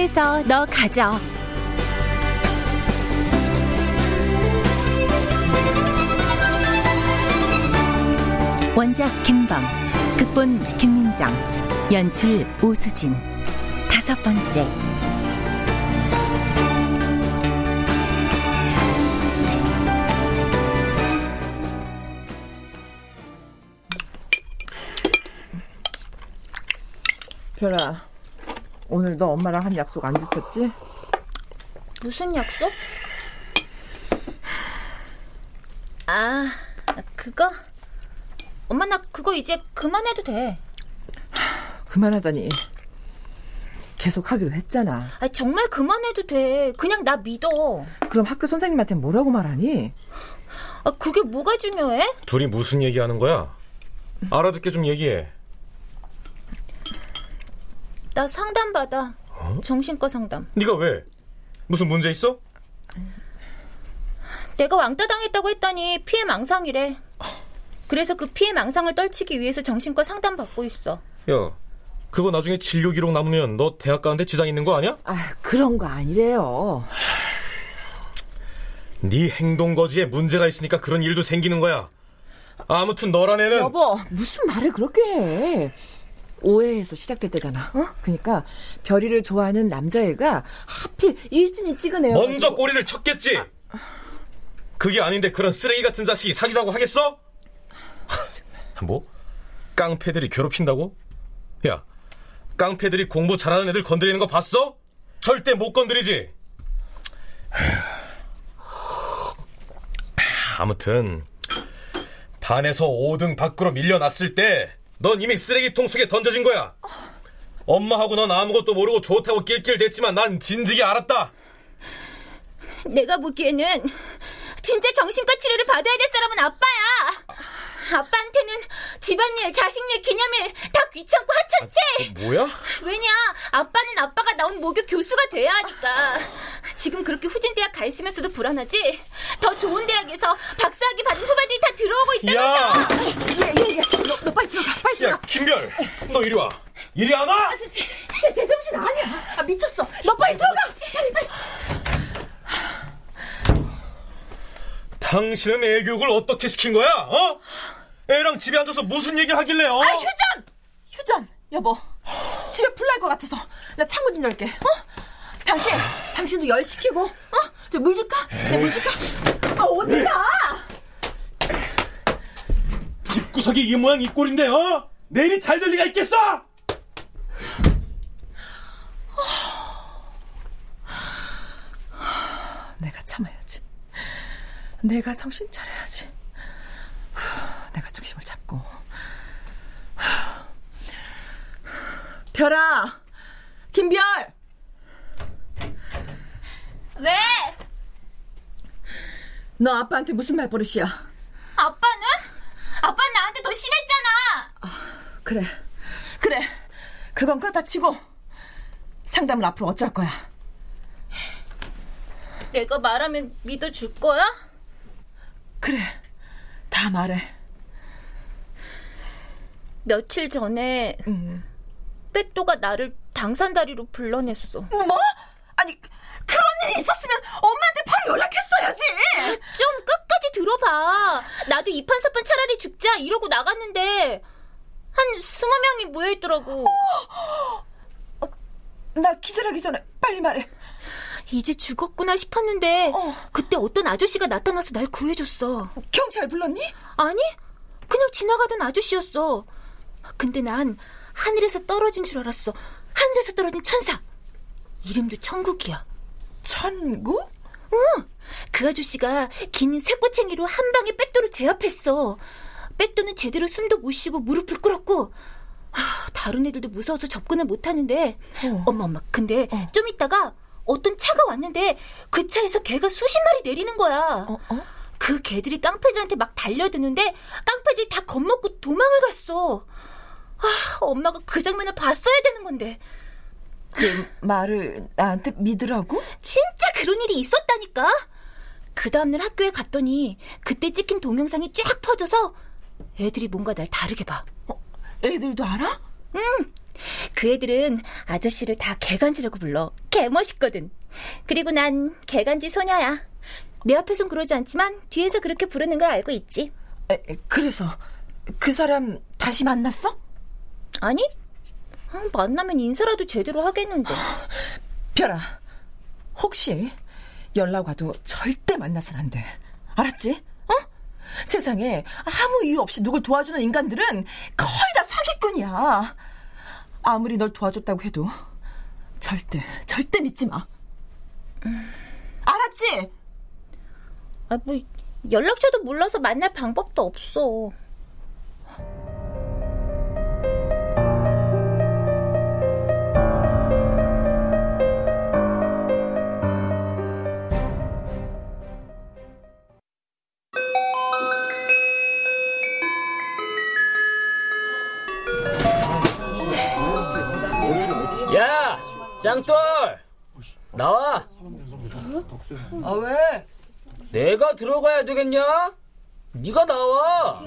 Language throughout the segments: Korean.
공부해서 너 가져. 원작 김범, 극본 김민정, 연출 오수진. 다섯 번째. 별아, 오늘 너 엄마랑 한 약속 안 지켰지? 무슨 약속? 아, 그거? 엄마 나 그거 이제 그만해도 돼. 그만하다니. 계속 하기로 했잖아. 아, 정말 그만해도 돼. 그냥 나 믿어. 그럼 학교 선생님한테 뭐라고 말하니? 아, 그게 뭐가 중요해? 둘이 무슨 얘기하는 거야? 알아듣게 좀 얘기해. 나 상담 받아. 어? 정신과 상담. 네가 왜? 무슨 문제 있어? 내가 왕따 당했다고 했더니 피해 망상이래. 그래서 그 피해 망상을 떨치기 위해서 정신과 상담 받고 있어. 야, 그거 나중에 진료 기록 남으면 너 대학 가는데 지장 있는 거 아니야? 아, 그런 거 아니래요. 네 행동 거지에 문제가 있으니까 그런 일도 생기는 거야. 아무튼 너란 애는 여보, 무슨 말을 그렇게 해? 오해에서 시작됐대잖아. 어? 그러니까 별이를 좋아하는 남자애가 하필 일진이 찍은 애여. 먼저 꼬리를 쳤겠지. 그게 아닌데 그런 쓰레기 같은 자식이 사귀자고 하겠어? 뭐? 깡패들이 괴롭힌다고? 야, 깡패들이 공부 잘하는 애들 건드리는 거 봤어? 절대 못 건드리지. 아무튼 반에서 5등 밖으로 밀려났을 때 넌 이미 쓰레기통 속에 던져진 거야. 엄마하고 넌 아무것도 모르고 좋다고 낄낄댔지만 난 진즉에 알았다. 내가 보기에는 진짜 정신과 치료를 받아야 될 사람은 아빠야. 아빠한테는 집안일, 자식일, 기념일 다 귀찮고 하찮지. 뭐야? 왜냐? 아빠는 아빠가 나온 모교 교수가 돼야 하니까. 지금 그렇게 후진 대학 가 있으면서도 불안하지? 더 좋은 대학에서 박사학위 받은 후배들이 다 들어오고 있다면서. 예예예. 너, 너 빨리 들어가. 빨리 들어가. 야, 김별, 너 이리 와. 이리 안 와? 제, 제 정신 아니야. 아, 미쳤어. 너 빨리 들어가. 빨리 빨리. 당신은 애 교육을 어떻게 시킨 거야? 어? 애랑 집에 앉아서 무슨 얘기를 하길래요? 아, 휴전! 휴전! 여보, 집에 불날 것 같아서 나 창문 좀 열게. 어? 당신, 당신도 열 시키고, 어? 저 물 줄까? 내물 줄까? 아, 어디 가? 집구석이 이 모양 이 꼴인데, 어? 내 일이 잘 될 리가 있겠어? 내가 참아야지. 내가 정신 차려야지. 내가 중심을 잡고. 별아! 김별! 왜? 너 아빠한테 무슨 말버릇이야? 아빠는? 아빠는 나한테 더 심했잖아. 그래. 그래. 그건 그렇다 치고. 상담을 앞으로 어쩔 거야? 내가 말하면 믿어줄 거야? 그래, 다 말해. 며칠 전에 음. 백도가 나를 당산다리로 불러냈어. 뭐? 아니 그런 일이 있었으면 엄마한테 바로 연락했어야지. 좀 끝까지 들어봐. 나도 이판사판 차라리 죽자 이러고 나갔는데 한 스무 명이 모여있더라고. 나 기절하기 전에 빨리 말해. 이제 죽었구나 싶었는데 어. 그때 어떤 아저씨가 나타나서 날 구해줬어. 경찰 불렀니? 아니? 그냥 지나가던 아저씨였어. 근데 난 하늘에서 떨어진 줄 알았어. 하늘에서 떨어진 천사. 이름도 천국이야. 천국? 응. 그 아저씨가 긴 쇠꼬챙이로 한 방에 백도를 제압했어. 백도는 제대로 숨도 못 쉬고 무릎을 꿇었고 하, 다른 애들도 무서워서 접근을 못 하는데 어. 엄마 엄마 근데 좀 있다가 어떤 차가 왔는데 그 차에서 개가 수십 마리 내리는 거야. 어, 어? 그 개들이 깡패들한테 막 달려드는데 깡패들이 다 겁먹고 도망을 갔어. 아, 엄마가 그 장면을 봤어야 되는 건데. 그 말을 나한테 믿으라고? 진짜 그런 일이 있었다니까. 그 다음날 학교에 갔더니 그때 찍힌 동영상이 쫙 퍼져서 애들이 뭔가 날 다르게 봐. 어, 애들도 알아? 그 애들은 아저씨를 다 개간지라고 불러. 개 멋있거든. 그리고 난 개간지 소녀야. 내 앞에선 그러지 않지만 뒤에서 그렇게 부르는 걸 알고 있지. 에, 에, 그래서 그 사람 다시 만났어? 아니? 아, 만나면 인사라도 제대로 하겠는데. 별아, 혹시 연락 와도 절대 만나선 안 돼. 알았지? 어? 세상에 아무 이유 없이 누굴 도와주는 인간들은 거의 다 사기꾼이야. 아무리 널 도와줬다고 해도 절대, 절대 믿지 마. 알았지? 아, 뭐, 연락처도 몰라서 만날 방법도 없어. 아, 왜? 내가 들어가야 되겠냐? 네가 나와!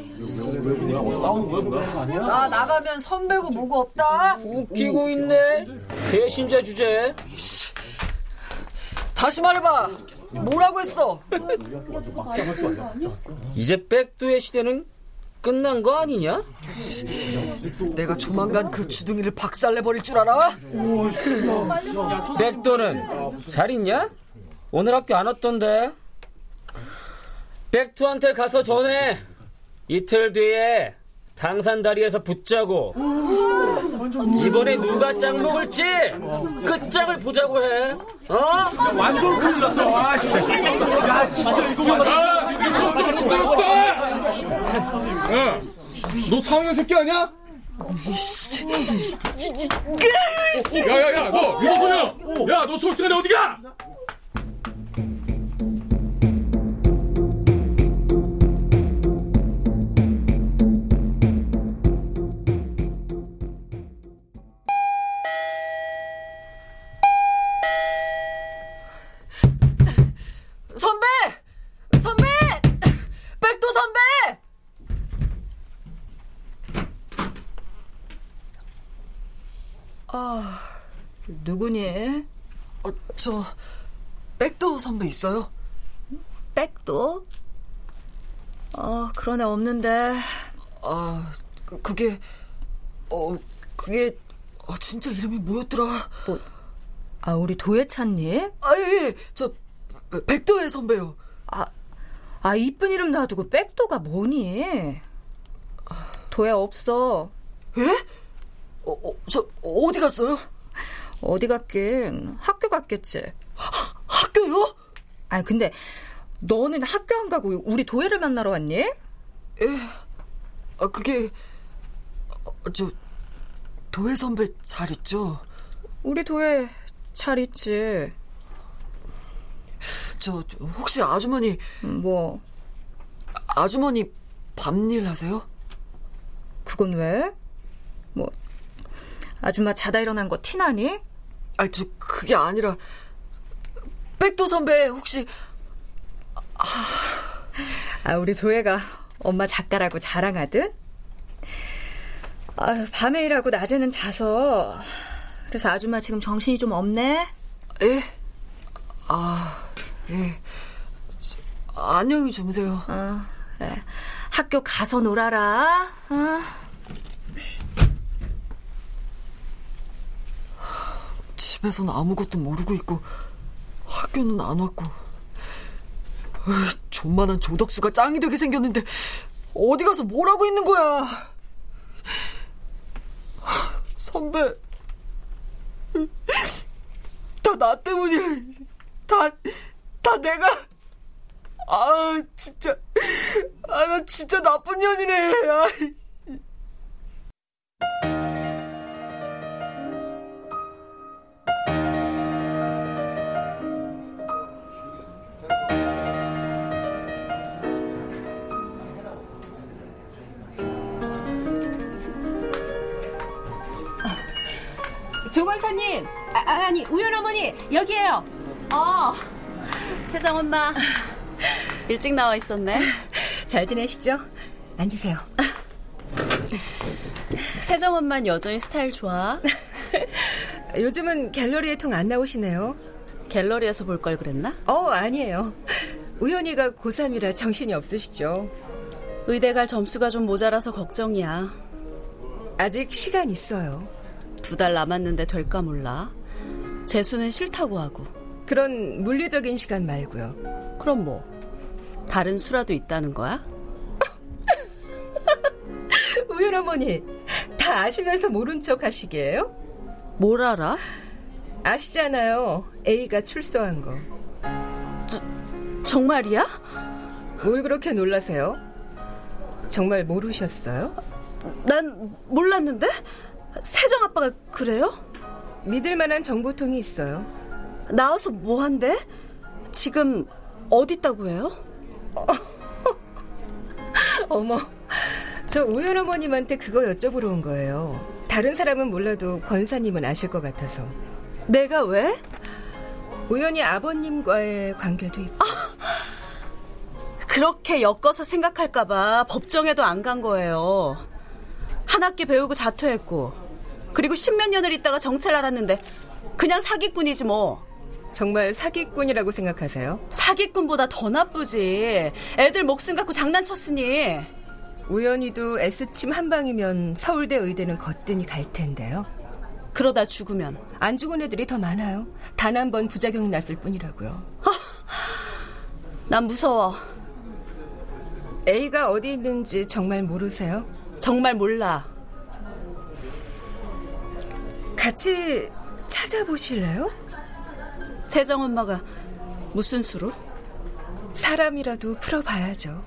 나 나가면 선배고 뭐고 없다. 웃기고 있네. 배신자 주제. 다시 말해봐. 뭐라고 했어? 이제 백두의 시대는 끝난 거 아니냐? 내가 조만간 그 주둥이를 박살내 버릴 줄 알아? 백도는 잘 있냐? 오늘 학교 안 왔던데. 백두한테 가서 전해. 이틀 뒤에 당산 다리에서 붙자고. 이번에 누가 짱 먹을지 그 짱을 보자고 해. 어? 완전 큰일 났다. 야, 너 4학년 새끼 아니야? 야야야, 너 유도소녀! 야, 너 수업 시간에 어디 가? 저, 백도 선배 있어요? 백도? 아, 그런 애 없는데. 아, 그, 그게, 어, 그게, 어, 진짜 이름이 뭐였더라? 뭐, 아, 우리 도예찬님? 아, 예, 예. 저, 백도의 선배요. 아, 아, 이쁜 이름 놔두고 백도가 뭐니? 도예 없어. 예? 어, 어, 저, 어디 갔어요? 어디 갔긴 학교 갔겠지. 학교요? 아니, 근데 너는 학교 안 가고 우리 도예를 만나러 왔니? 예. 아, 그게, 어, 저, 도혜 선배 잘 있죠? 우리 도예 잘 있지. 저, 저, 혹시 아주머니, 뭐, 아주머니 밤일 하세요? 그건 왜? 뭐, 아줌마 자다 일어난 거 티나니? 아, 저 그게 아니라 백도 선배 혹시 아, 아 우리 도혜가 엄마 작가라고 자랑하듯 아, 밤에 일하고 낮에는 자서 그래서 아줌마 지금 정신이 좀 없네. 예? 아, 예. 안녕히 주무세요. 어, 그래. 학교 가서 놀아라. 어. 집에서는 아무것도 모르고 있고 학교는 안 왔고. 으, 존만한 조덕수가 짱이 되게 생겼는데 어디 가서 뭘 하고 있는 거야? 선배 다 나 때문이야 다, 다 내가. 아 진짜 아 나 진짜 나쁜 년이네. 아. 조건사님, 아, 니 우연 어머니 여기에요. 어, 세정 엄마 일찍 나와 있었네. 잘 지내시죠? 앉으세요. 세정 엄마는 여전히 스타일 좋아. 요즘은 갤러리에 통 안 나오시네요. 갤러리에서 볼 걸 그랬나? 어, 아니에요. 우연이가 고3이라 정신이 없으시죠. 의대 갈 점수가 좀 모자라서 걱정이야. 아직 시간 있어요. 두 달 남았는데 될까 몰라. 재수는 싫다고 하고. 그런 물리적인 시간 말고요. 그럼 뭐? 다른 수라도 있다는 거야? 우연 어머니, 다 아시면서 모른 척 하시게요? 뭘 알아? 아시잖아요. A가 출소한 거. 저, 정말이야? 뭘 그렇게 놀라세요? 정말 모르셨어요? 난 몰랐는데? 세정 아빠가 그래요? 믿을 만한 정보통이 있어요. 나와서 뭐 한대? 지금 어디 있다고 해요? 어머, 저 우연 어머님한테 그거 여쭤보러 온 거예요. 다른 사람은 몰라도 권사님은 아실 것 같아서. 내가 왜? 우연히 아버님과의 관계도 있고. 아, 그렇게 엮어서 생각할까봐 법정에도 안 간 거예요. 한 학기 배우고 자퇴했고, 그리고 십몇 년을 있다가 정체를 알았는데, 그냥 사기꾼이지 뭐. 정말 사기꾼이라고 생각하세요? 사기꾼보다 더 나쁘지. 애들 목숨 갖고 장난쳤으니. 우연히도 S침 한 방이면 서울대 의대는 거뜬히 갈 텐데요. 그러다 죽으면 안 죽은 애들이 더 많아요. 단 한 번 부작용이 났을 뿐이라고요. 아, 난 무서워. A가 어디 있는지 정말 모르세요? 정말 몰라. 같이 찾아보실래요? 세정 엄마가 무슨 수로? 사람이라도 풀어봐야죠.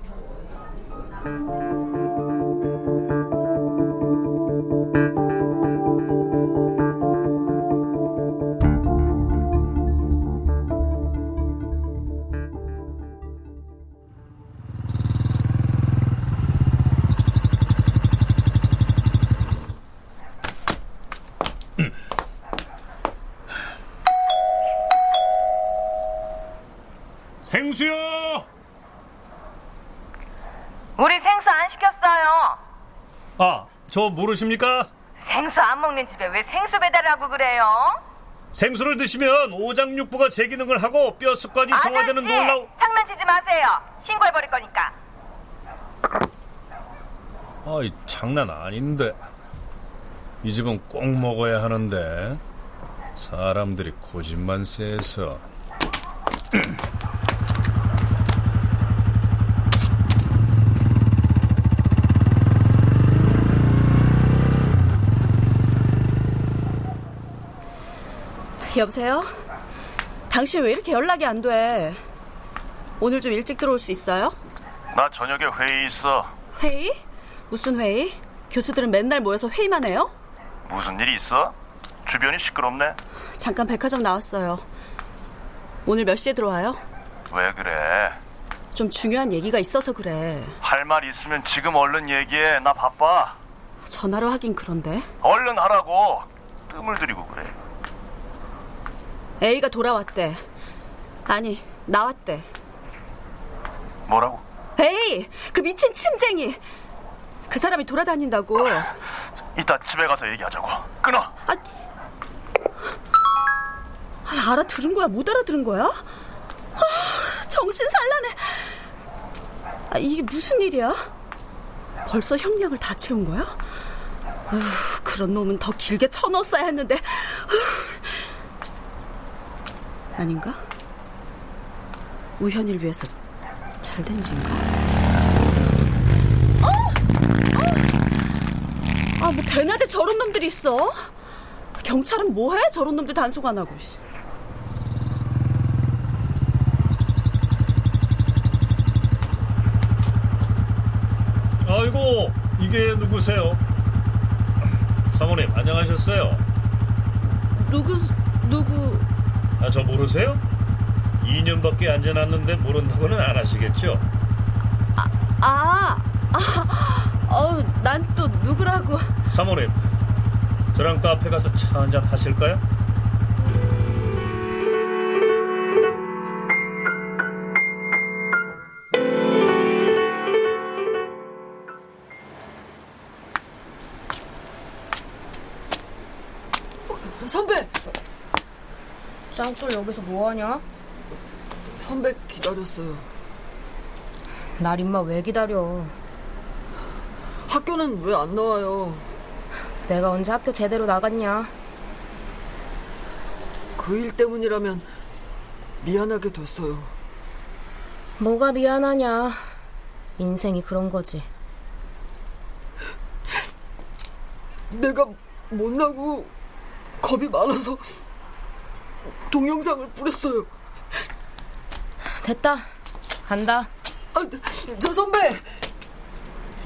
생수요! 우리 생수 안 시켰어요. 아, 저 모르십니까? 생수 안 먹는 집에 왜 생수 배달하고 그래요? 생수를 드시면 오장육부가 제 기능을 하고 뼈 습관이 정화되는 놀라운 장난치지 마세요. 신고해 버릴 거니까. 아이 장난 아닌데 이 집은 꼭 먹어야 하는데 사람들이 고집만 세서 여보세요? 당신 왜 이렇게 연락이 안 돼? 오늘 좀 일찍 들어올 수 있어요? 나 저녁에 회의 있어. 회의? 무슨 회의? 교수들은 맨날 모여서 회의만 해요? 무슨 일이 있어? 주변이 시끄럽네. 잠깐 백화점 나왔어요. 오늘 몇 시에 들어와요? 왜 그래? 좀 중요한 얘기가 있어서 그래. 할 말 있으면 지금 얼른 얘기해. 나 바빠. 전화로 하긴 그런데. 얼른 하라고. 뜸을 들이고 그래. A가 돌아왔대. 아니, 나왔대. 뭐라고? 에이, 그 미친 침쟁이. 그 사람이 돌아다닌다고. 이따 집에 가서 얘기하자고. 끊어. 아, 알아들은 거야? 못 알아들은 거야? 아, 정신 살라네. 아, 이게 무슨 일이야? 벌써 형량을 다 채운 거야? 어휴, 그런 놈은 더 길게 쳐넣었어야 했는데. 어휴. 아닌가? 우현이를 위해서 잘 된 일인가? 어! 어! 아, 뭐 대낮에 저런 놈들이 있어? 경찰은 뭐해? 저런 놈들 단속 안 하고. 아이고 이게 누구세요? 사모님 안녕하셨어요. 누구 누구? 아 저 모르세요? 2년밖에 안 지났는데 모른다고는 안 하시겠죠? 아, 아, 어우, 난 또 누구라고? 사모님 저랑 카페 가서 차 한잔 하실까요? 선배! 짱돌 여기서 뭐하냐? 선배 기다렸어요. 날 임마 왜 기다려? 학교는 왜 안 나와요? 내가 언제 학교 제대로 나갔냐? 그 일 때문이라면 미안하게 됐어요. 뭐가 미안하냐? 인생이 그런 거지. 내가 못나고 겁이 많아서 동영상을 뿌렸어요. 됐다. 간다. 아, 저 선배!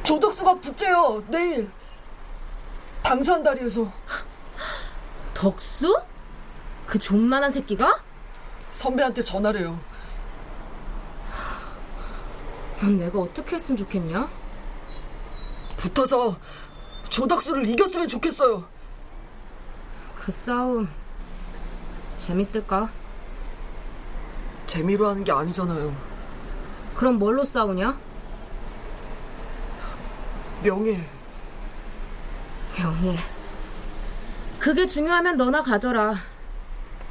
조덕수가 붙재요, 내일. 당산 다리에서. 덕수? 그 존만한 새끼가? 선배한테 전화래요. 넌 내가 어떻게 했으면 좋겠냐? 붙어서 조덕수를 이겼으면 좋겠어요. 그 싸움 재밌을까? 재미로 하는 게 아니잖아요. 그럼 뭘로 싸우냐? 명예. 명예. 그게 중요하면 너나 가져라.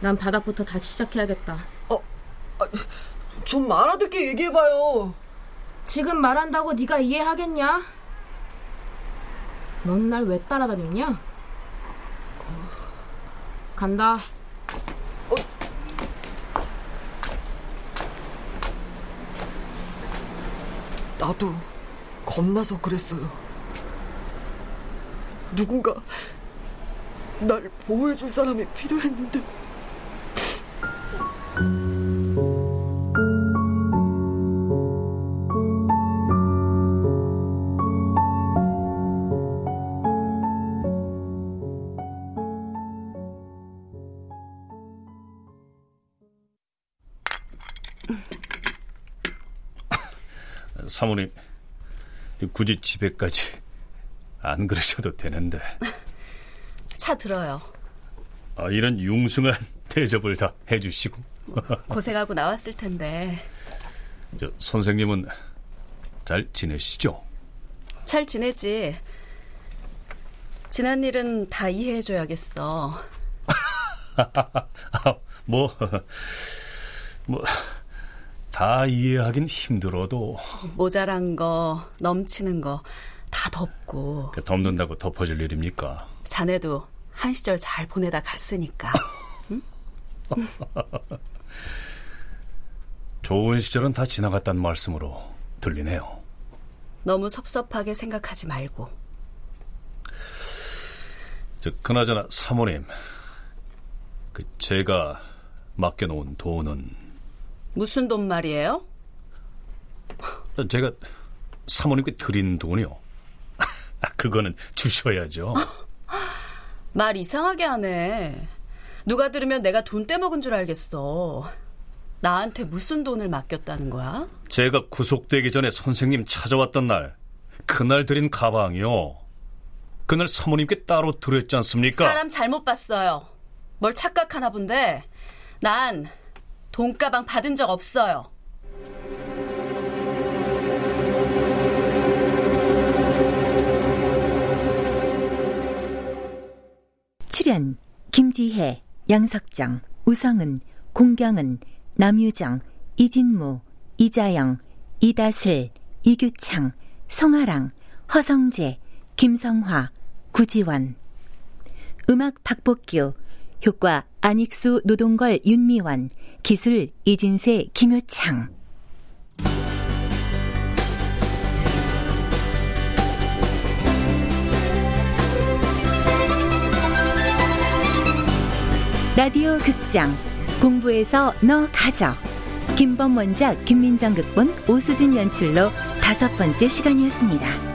난 바닥부터 다시 시작해야겠다. 어, 아, 좀 알아듣게 얘기해봐요. 지금 말한다고 네가 이해하겠냐? 넌 날 왜 따라다녔냐? 간다. 나도 겁나서 그랬어요. 누군가 날 보호해줄 사람이 필요했는데. 사모님 굳이 집에까지 안 그러셔도 되는데 차 들어요. 아, 이런 융숭한 대접을 다 해주시고 고생하고 나왔을 텐데 저, 선생님은 잘 지내시죠? 잘 지내지. 지난 일은 다 이해해줘야겠어. 뭐, 뭐, 다 이해하긴 힘들어도. 모자란 거, 넘치는 거, 다 덮고. 덮는다고 덮어질 일입니까? 자네도 한 시절 잘 보내다 갔으니까. 응? 좋은 시절은 다 지나갔단 말씀으로 들리네요. 너무 섭섭하게 생각하지 말고. 저, 그나저나 사모님, 그 제가 맡겨놓은 돈은 무슨 돈 말이에요? 제가 사모님께 드린 돈이요. 그거는 주셔야죠. 말 이상하게 하네. 누가 들으면 내가 돈 떼먹은 줄 알겠어. 나한테 무슨 돈을 맡겼다는 거야? 제가 구속되기 전에 선생님 찾아왔던 날, 그날 드린 가방이요. 그날 사모님께 따로 드렸지 않습니까? 사람 잘못 봤어요. 뭘 착각하나 본데 난 돈가방 받은 적 없어요. 출연 김지혜, 양석정, 우성은, 공경은, 남유정, 이진무, 이자영, 이다슬, 이규창, 송아랑, 허성재, 김성화, 구지원 음악 박복규 효과 안익수 노동걸 윤미원 기술 이진세 김효창 라디오 극장 공부해서 너 가져 김범 원작 김민정 극본 오수진 연출로 다섯 번째 시간이었습니다.